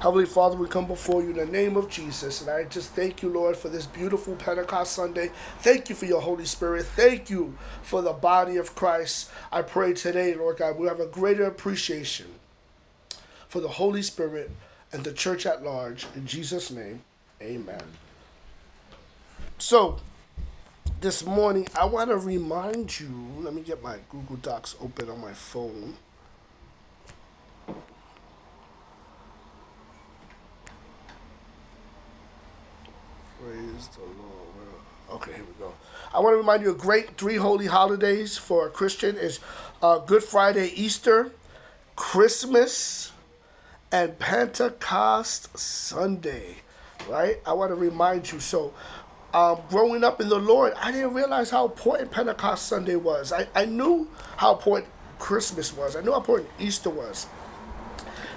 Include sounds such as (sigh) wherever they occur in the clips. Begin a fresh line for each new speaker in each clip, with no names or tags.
Heavenly Father, we come before you in the name of Jesus, and I just thank you, Lord, for this beautiful Pentecost Sunday. Thank you for your Holy Spirit. Thank you for the body of Christ. I pray today, Lord God, we have a greater appreciation for the Holy Spirit and the church at large. In Jesus' name, amen. So, this morning, I want to remind you let me get my Google Docs open on my phone. The Lord. Okay, here we go. I want to remind you of great three holy holidays for a Christian is uh, Good Friday, Easter, Christmas, and Pentecost Sunday. Right? I want to remind you. So, um, growing up in the Lord, I didn't realize how important Pentecost Sunday was. I, I knew how important Christmas was. I knew how important Easter was.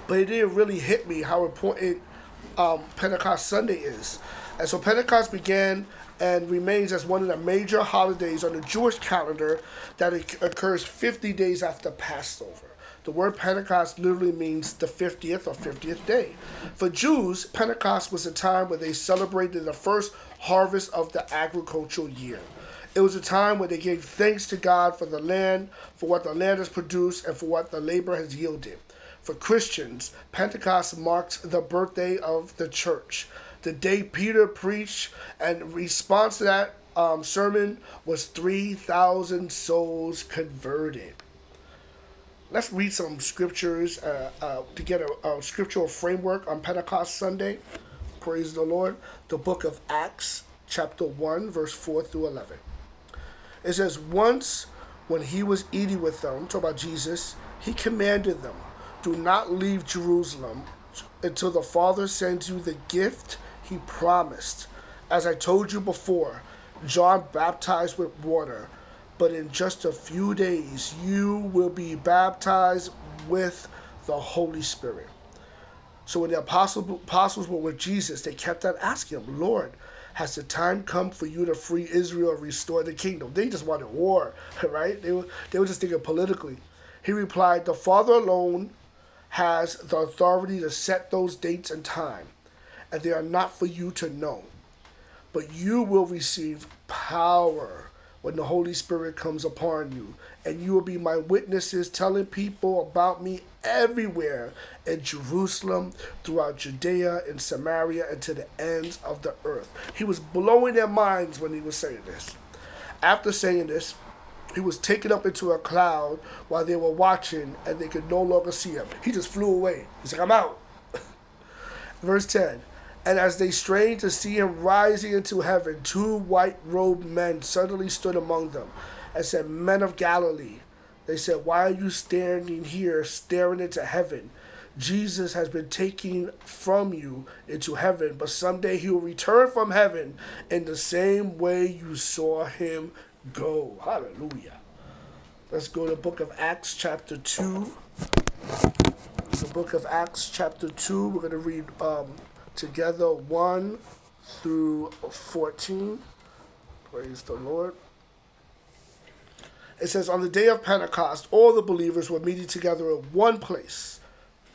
But it didn't really hit me how important um, Pentecost Sunday is. And so Pentecost began and remains as one of the major holidays on the Jewish calendar that occurs 50 days after Passover. The word Pentecost literally means the 50th or 50th day. For Jews, Pentecost was a time where they celebrated the first harvest of the agricultural year. It was a time where they gave thanks to God for the land, for what the land has produced, and for what the labor has yielded. For Christians, Pentecost marks the birthday of the church the day Peter preached, and response to that um, sermon was 3,000 souls converted. Let's read some scriptures uh, uh, to get a, a scriptural framework on Pentecost Sunday. Praise the Lord. The book of Acts, chapter 1, verse 4 through 11. It says, Once when he was eating with them, talk about Jesus, he commanded them, Do not leave Jerusalem until the Father sends you the gift he promised. As I told you before, John baptized with water, but in just a few days you will be baptized with the Holy Spirit. So when the apostles were with Jesus, they kept on asking him, Lord, has the time come for you to free Israel and restore the kingdom? They just wanted war, (laughs) right? They were, they were just thinking politically. He replied, The Father alone has the authority to set those dates and time and they are not for you to know. But you will receive power when the Holy Spirit comes upon you, and you will be my witnesses, telling people about me everywhere in Jerusalem, throughout Judea, in Samaria, and to the ends of the earth. He was blowing their minds when he was saying this. After saying this, he was taken up into a cloud while they were watching, and they could no longer see him. He just flew away. He's like, I'm out. (laughs) Verse 10 and as they strained to see him rising into heaven, two white robed men suddenly stood among them and said, Men of Galilee. They said, Why are you standing here staring into heaven? Jesus has been taken from you into heaven, but someday he will return from heaven in the same way you saw him go. Hallelujah. Let's go to the book of Acts, chapter 2. The book of Acts, chapter 2. We're going to read um, together 1 through 14. Praise the Lord. It says, On the day of Pentecost, all the believers were meeting together in one place.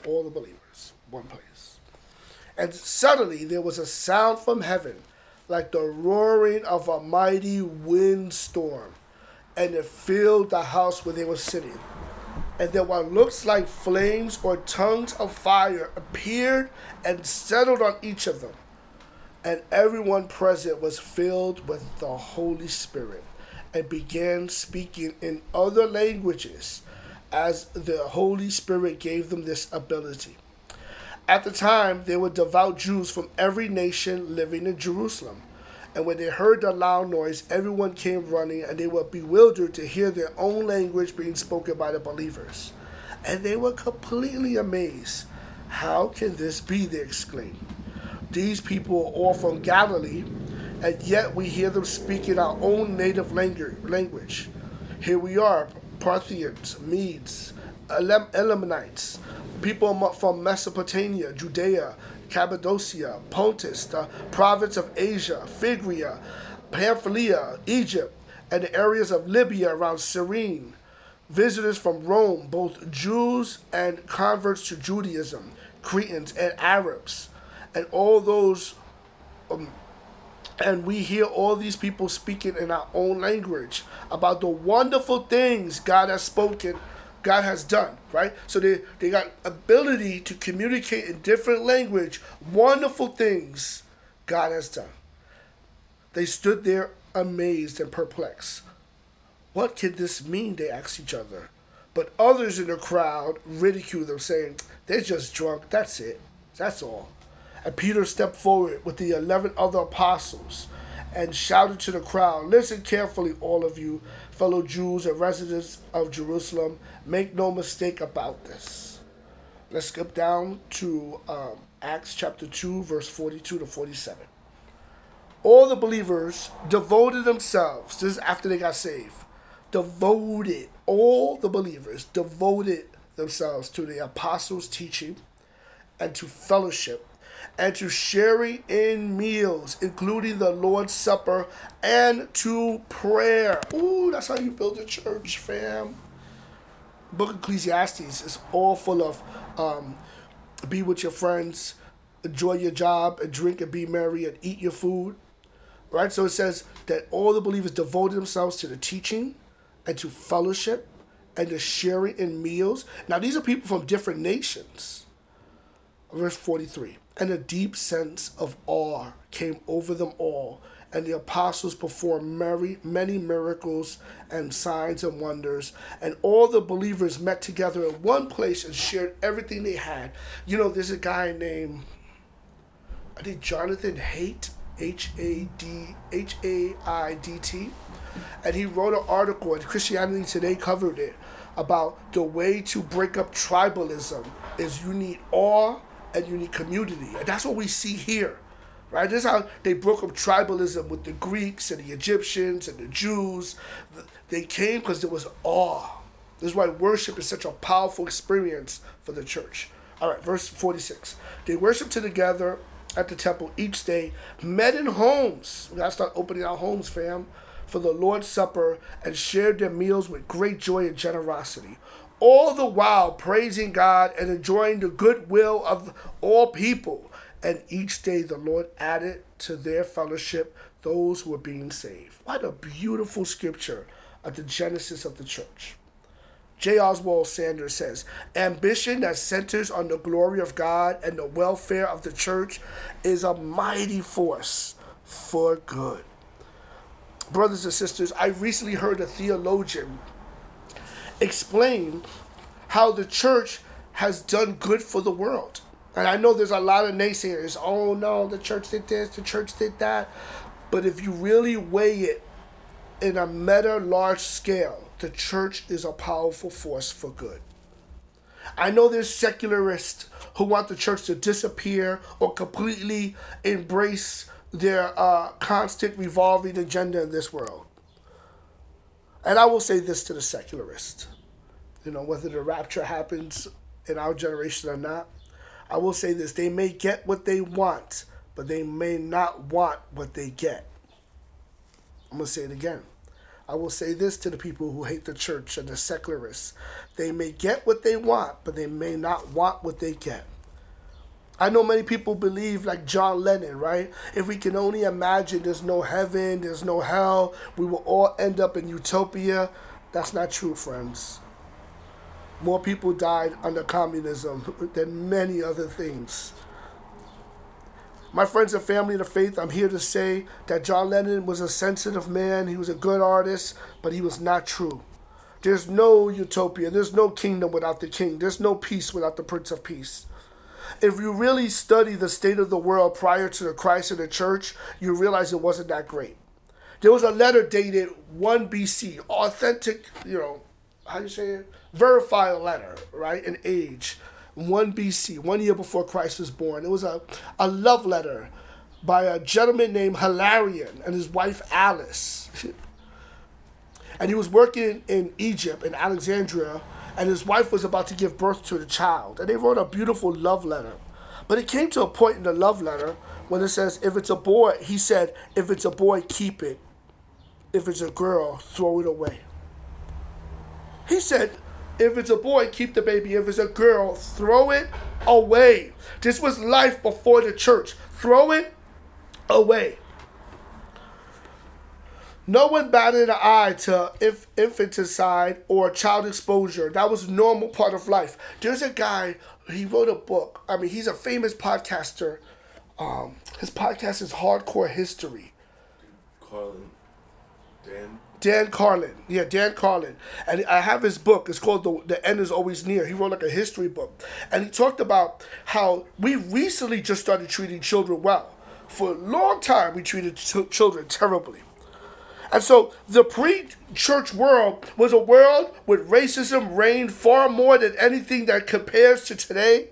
All the believers, one place. And suddenly there was a sound from heaven, like the roaring of a mighty windstorm, and it filled the house where they were sitting and then what looks like flames or tongues of fire appeared and settled on each of them. And everyone present was filled with the Holy Spirit and began speaking in other languages as the Holy Spirit gave them this ability. At the time, there were devout Jews from every nation living in Jerusalem. And when they heard the loud noise, everyone came running, and they were bewildered to hear their own language being spoken by the believers. And they were completely amazed. How can this be? They exclaimed. These people are all from Galilee, and yet we hear them speaking our own native language. Here we are, Parthians, Medes, Elamites, people from Mesopotamia, Judea, Cappadocia, Pontus, the province of Asia, Phrygia, Pamphylia, Egypt, and the areas of Libya around Cyrene. Visitors from Rome, both Jews and converts to Judaism, Cretans and Arabs, and all those. Um, and we hear all these people speaking in our own language about the wonderful things God has spoken, God has done, right? So they, they got ability to communicate in different language, wonderful things God has done. They stood there amazed and perplexed. What can this mean? They asked each other. But others in the crowd ridiculed them, saying, They're just drunk. That's it. That's all. And Peter stepped forward with the eleven other apostles and shouted to the crowd, Listen carefully, all of you, fellow Jews and residents of Jerusalem. Make no mistake about this. Let's skip down to um, Acts chapter 2, verse 42 to 47. All the believers devoted themselves, this is after they got saved, devoted, all the believers devoted themselves to the apostles' teaching and to fellowship and to sharing in meals, including the Lord's Supper, and to prayer. Ooh, that's how you build a church, fam. Book Ecclesiastes is all full of um, be with your friends, enjoy your job, and drink and be merry and eat your food. Right? So it says that all the believers devoted themselves to the teaching and to fellowship and to sharing in meals. Now, these are people from different nations. Verse 43 and a deep sense of awe came over them all, and the apostles performed many, many miracles and signs and wonders, and all the believers met together in one place and shared everything they had. You know, there's a guy named, I think Jonathan Haidt, H A D H A I D T, and he wrote an article, and Christianity Today covered it about the way to break up tribalism is you need awe and you need community. And that's what we see here. Right? This is how they broke up tribalism with the Greeks and the Egyptians and the Jews. They came because there was awe. This is why worship is such a powerful experience for the church. All right, verse 46. They worshiped together at the temple each day, met in homes. We gotta start opening our homes, fam, for the Lord's Supper and shared their meals with great joy and generosity all the while praising God and enjoying the goodwill of all people. And each day the Lord added to their fellowship those who were being saved. What a beautiful scripture of the genesis of the church. J. Oswald Sanders says, Ambition that centers on the glory of God and the welfare of the church is a mighty force for good. Brothers and sisters, I recently heard a theologian explain how the church has done good for the world. And I know there's a lot of naysayers. Oh no, the church did this, the church did that. But if you really weigh it in a meta large scale, the church is a powerful force for good. I know there's secularists who want the church to disappear or completely embrace their uh, constant revolving agenda in this world. And I will say this to the secularists you know, whether the rapture happens in our generation or not, I will say this they may get what they want, but they may not want what they get. I'm going to say it again. I will say this to the people who hate the church and the secularists. They may get what they want, but they may not want what they get. I know many people believe, like John Lennon, right? If we can only imagine there's no heaven, there's no hell, we will all end up in utopia. That's not true, friends. More people died under communism than many other things. My friends and family of faith, I'm here to say that John Lennon was a sensitive man. He was a good artist, but he was not true. There's no utopia. There's no kingdom without the king. There's no peace without the Prince of Peace. If you really study the state of the world prior to the Christ of the church, you realize it wasn't that great. There was a letter dated 1 BC, authentic, you know, how do you say it? Verified letter, right? In age, 1 BC, one year before Christ was born. It was a, a love letter by a gentleman named Hilarion and his wife Alice. (laughs) and he was working in Egypt, in Alexandria, and his wife was about to give birth to the child. And they wrote a beautiful love letter. But it came to a point in the love letter when it says, if it's a boy, he said, if it's a boy, keep it. If it's a girl, throw it away. He said, If it's a boy, keep the baby. If it's a girl, throw it away. This was life before the church. Throw it away. No one batted an eye to inf- infanticide or child exposure. That was normal part of life. There's a guy, he wrote a book. I mean, he's a famous podcaster. Um, his podcast is Hardcore History.
Carlin. Dan.
Dan Carlin. Yeah, Dan Carlin. And I have his book. It's called The, the End is Always Near. He wrote like a history book. And he talked about how we recently just started treating children well. For a long time, we treated ch- children terribly. And so the pre church world was a world where racism reigned far more than anything that compares to today.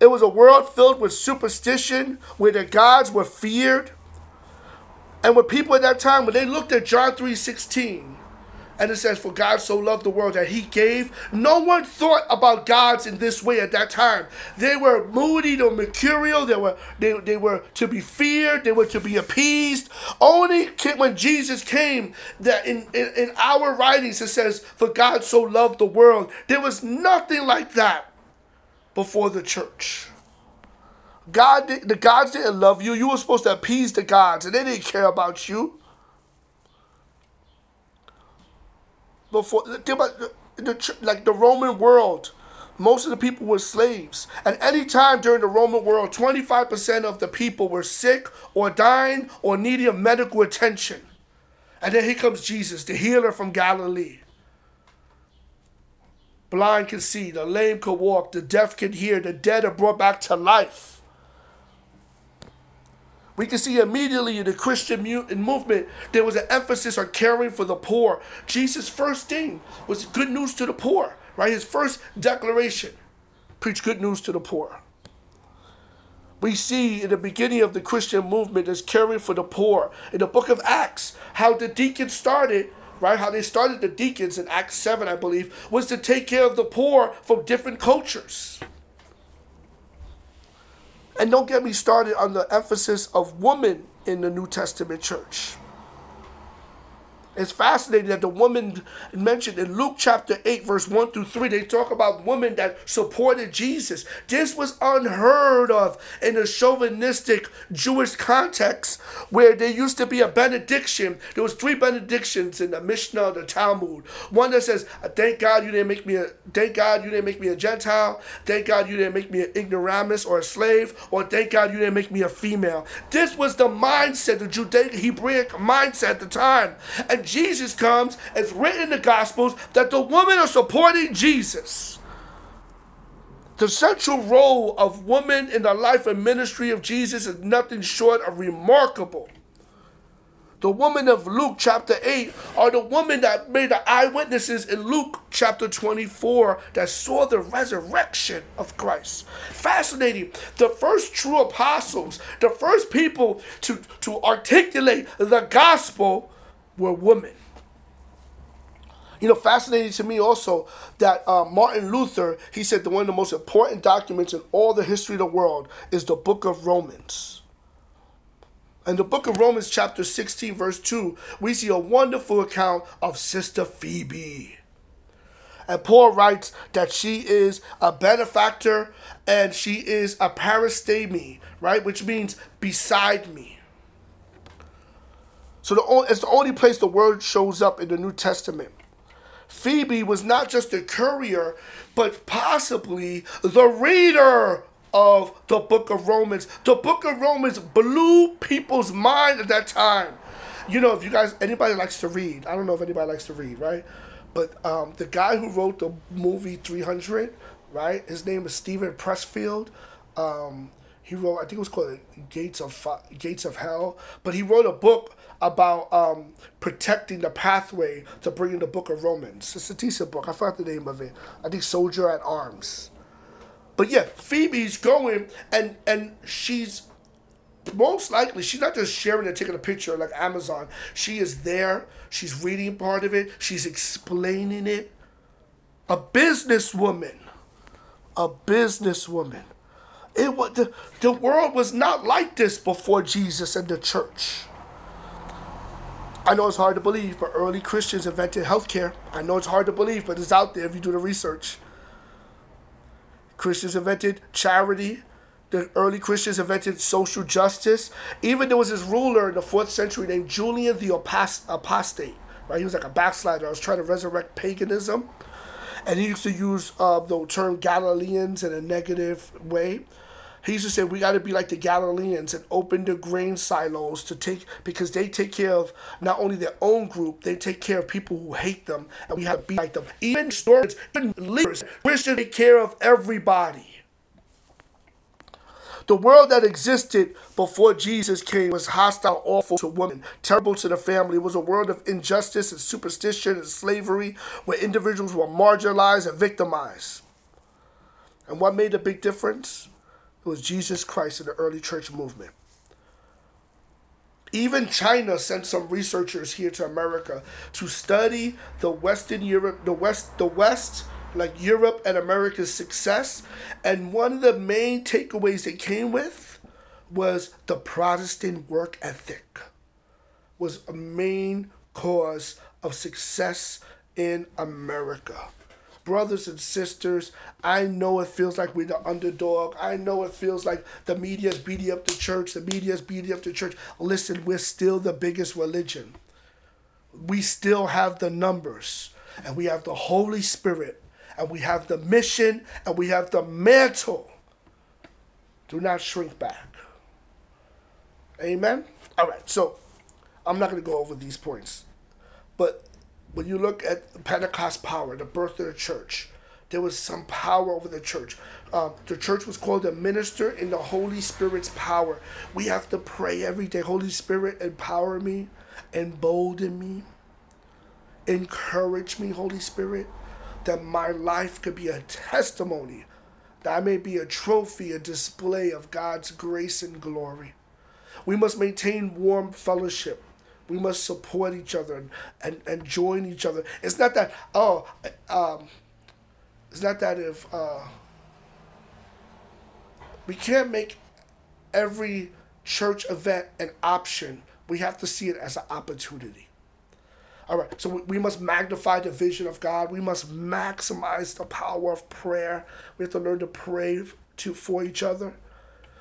It was a world filled with superstition, where the gods were feared. And when people at that time, when they looked at John 3.16, and it says, For God so loved the world that he gave. No one thought about gods in this way at that time. They were moody or mercurial. They were they, they were to be feared. They were to be appeased. Only when Jesus came, that in, in, in our writings it says, For God so loved the world. There was nothing like that before the church. God, the gods didn't love you. You were supposed to appease the gods, and they didn't care about you. Before think about the, the, like the Roman world. Most of the people were slaves. And any time during the Roman world, 25% of the people were sick or dying or needing medical attention. And then here comes Jesus, the healer from Galilee. Blind can see, the lame can walk, the deaf can hear, the dead are brought back to life. We can see immediately in the Christian movement, there was an emphasis on caring for the poor. Jesus' first thing was good news to the poor, right? His first declaration preach good news to the poor. We see in the beginning of the Christian movement is caring for the poor. In the book of Acts, how the deacons started right? How they started the deacons in Acts 7, I believe, was to take care of the poor from different cultures. And don't get me started on the emphasis of woman in the New Testament church. It's fascinating that the woman mentioned in Luke chapter 8, verse 1 through 3, they talk about women that supported Jesus. This was unheard of in a chauvinistic Jewish context where there used to be a benediction. There was three benedictions in the Mishnah, the Talmud. One that says, Thank God you didn't make me a thank God you didn't make me a Gentile. Thank God you didn't make me an ignoramus or a slave, or thank God you didn't make me a female. This was the mindset, the Judaic Hebraic mindset at the time. And Jesus comes, it's written in the Gospels that the women are supporting Jesus. The central role of women in the life and ministry of Jesus is nothing short of remarkable. The women of Luke chapter 8 are the women that made the eyewitnesses in Luke chapter 24 that saw the resurrection of Christ. Fascinating. The first true apostles, the first people to, to articulate the gospel were women. You know, fascinating to me also that uh, Martin Luther, he said that one of the most important documents in all the history of the world is the book of Romans. In the book of Romans, chapter 16, verse 2, we see a wonderful account of Sister Phoebe. And Paul writes that she is a benefactor and she is a parastemi, right? Which means beside me. So the, it's the only place the word shows up in the New Testament. Phoebe was not just a courier, but possibly the reader of the book of Romans. The book of Romans blew people's mind at that time. You know, if you guys, anybody likes to read, I don't know if anybody likes to read, right? But um, the guy who wrote the movie 300, right? His name is Steven Pressfield. Um, he wrote, I think it was called Gates of Gates of Hell. But he wrote a book about um, protecting the pathway to bringing the book of Romans. It's a decent book. I forgot the name of it. I think Soldier at Arms. But yeah, Phoebe's going and and she's most likely she's not just sharing and taking a picture like Amazon. She is there. She's reading part of it. She's explaining it. A businesswoman. A businesswoman. It was the, the world was not like this before Jesus and the church. I know it's hard to believe, but early Christians invented healthcare. I know it's hard to believe, but it's out there if you do the research. Christians invented charity. The early Christians invented social justice. Even there was this ruler in the fourth century named Julian the Apostate. Right, he was like a backslider. I was trying to resurrect paganism, and he used to use uh, the term Galileans in a negative way. He used to say we got to be like the Galileans and open the grain silos to take because they take care of not only their own group, they take care of people who hate them, and we have to be like them. Even stories, even leaders, we should take care of everybody. The world that existed before Jesus came was hostile, awful to women, terrible to the family. It was a world of injustice and superstition and slavery where individuals were marginalized and victimized. And what made a big difference? It was Jesus Christ in the early church movement. Even China sent some researchers here to America to study the Western Europe, the West, the West, like Europe and America's success. And one of the main takeaways they came with was the Protestant work ethic was a main cause of success in America brothers and sisters. I know it feels like we're the underdog. I know it feels like the media is beating up the church. The media is beating up the church. Listen, we're still the biggest religion. We still have the numbers, and we have the Holy Spirit, and we have the mission, and we have the mantle. Do not shrink back. Amen? All right, so I'm not going to go over these points. But when you look at Pentecost power, the birth of the church, there was some power over the church. Uh, the church was called a minister in the Holy Spirit's power. We have to pray every day. Holy Spirit, empower me, embolden me, encourage me, Holy Spirit, that my life could be a testimony, that I may be a trophy, a display of God's grace and glory. We must maintain warm fellowship we must support each other and, and, and join each other. It's not that, oh, um, it's not that if uh, we can't make every church event an option, we have to see it as an opportunity. All right, so we must magnify the vision of God. We must maximize the power of prayer. We have to learn to pray to for each other.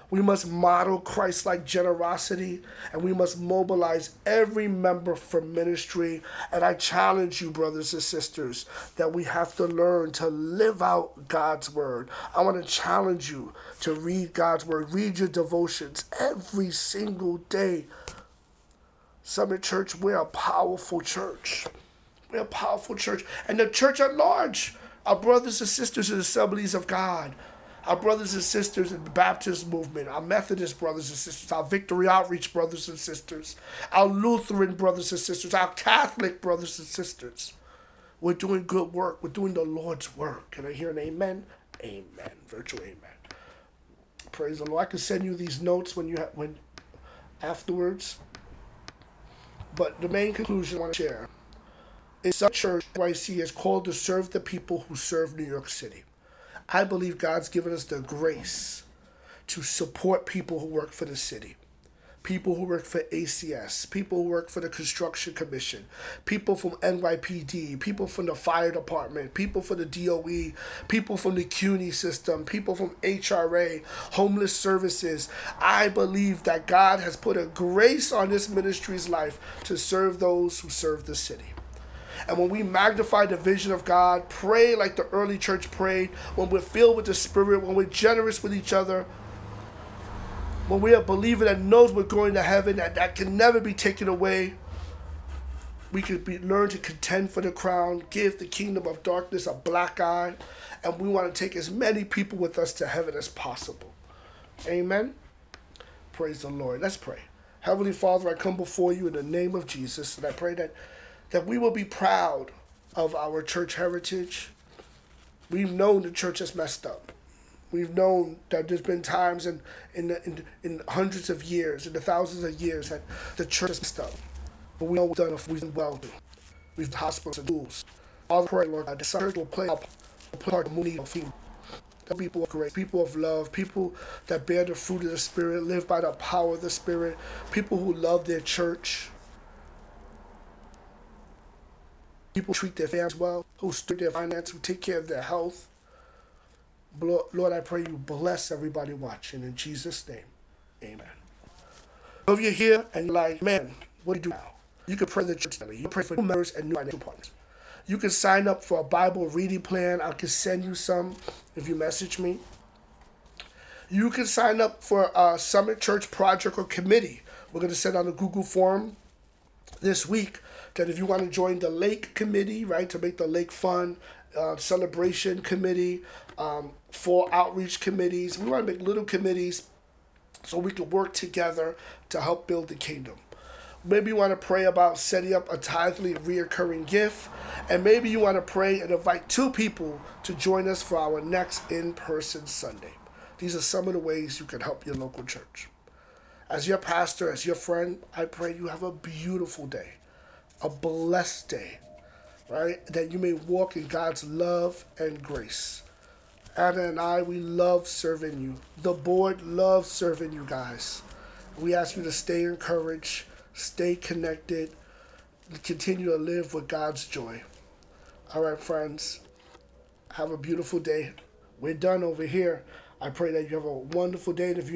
We must model Christ like generosity and we must mobilize every member for ministry. And I challenge you, brothers and sisters, that we have to learn to live out God's word. I want to challenge you to read God's word, read your devotions every single day. Summit Church, we're a powerful church. We're a powerful church. And the church at large, our brothers and sisters in the assemblies of God our brothers and sisters in the Baptist movement, our Methodist brothers and sisters, our Victory Outreach brothers and sisters, our Lutheran brothers and sisters, our Catholic brothers and sisters. We're doing good work. We're doing the Lord's work. Can I hear an amen? Amen. Virtual amen. Praise the Lord. I can send you these notes when you have, when afterwards. But the main conclusion I want to share is Summit Church NYC is called to serve the people who serve New York City. I believe God's given us the grace to support people who work for the city, people who work for ACS, people who work for the Construction Commission, people from NYPD, people from the fire department, people from the DOE, people from the CUNY system, people from HRA, homeless services. I believe that God has put a grace on this ministry's life to serve those who serve the city. And when we magnify the vision of God, pray like the early church prayed, when we're filled with the Spirit, when we're generous with each other, when we are a believer that knows we're going to heaven, that, that can never be taken away, we could be learn to contend for the crown, give the kingdom of darkness a black eye, and we want to take as many people with us to heaven as possible. Amen. Praise the Lord. Let's pray. Heavenly Father, I come before you in the name of Jesus, and I pray that that we will be proud of our church heritage. We've known the church has messed up. We've known that there's been times in, in, in, in hundreds of years, in the thousands of years, that the church has messed up. But we know we've done, we've done well. We've had hospitals and schools. All the prayer, Lord God, the church will play up, part of the of the people of grace, people of love, people that bear the fruit of the Spirit, live by the power of the Spirit, people who love their church, people treat their families well, who steward their finances, who take care of their health. Lord, I pray you bless everybody watching in Jesus' name. Amen. If you're here and you're like, man, what do you do now? You can pray the church daily. You can pray for new members and new financial partners. You can sign up for a Bible reading plan. I can send you some if you message me. You can sign up for a Summit Church project or committee. We're going to send out a Google form this week that if you want to join the lake committee, right, to make the lake fun, uh, celebration committee, um, for outreach committees, we want to make little committees so we can work together to help build the kingdom. Maybe you want to pray about setting up a tithely reoccurring gift, and maybe you want to pray and invite two people to join us for our next in-person Sunday. These are some of the ways you can help your local church. As your pastor, as your friend, I pray you have a beautiful day, a blessed day, right? That you may walk in God's love and grace. Anna and I, we love serving you. The board loves serving you guys. We ask you to stay encouraged, stay connected, continue to live with God's joy. All right, friends, have a beautiful day. We're done over here. I pray that you have a wonderful day. And if you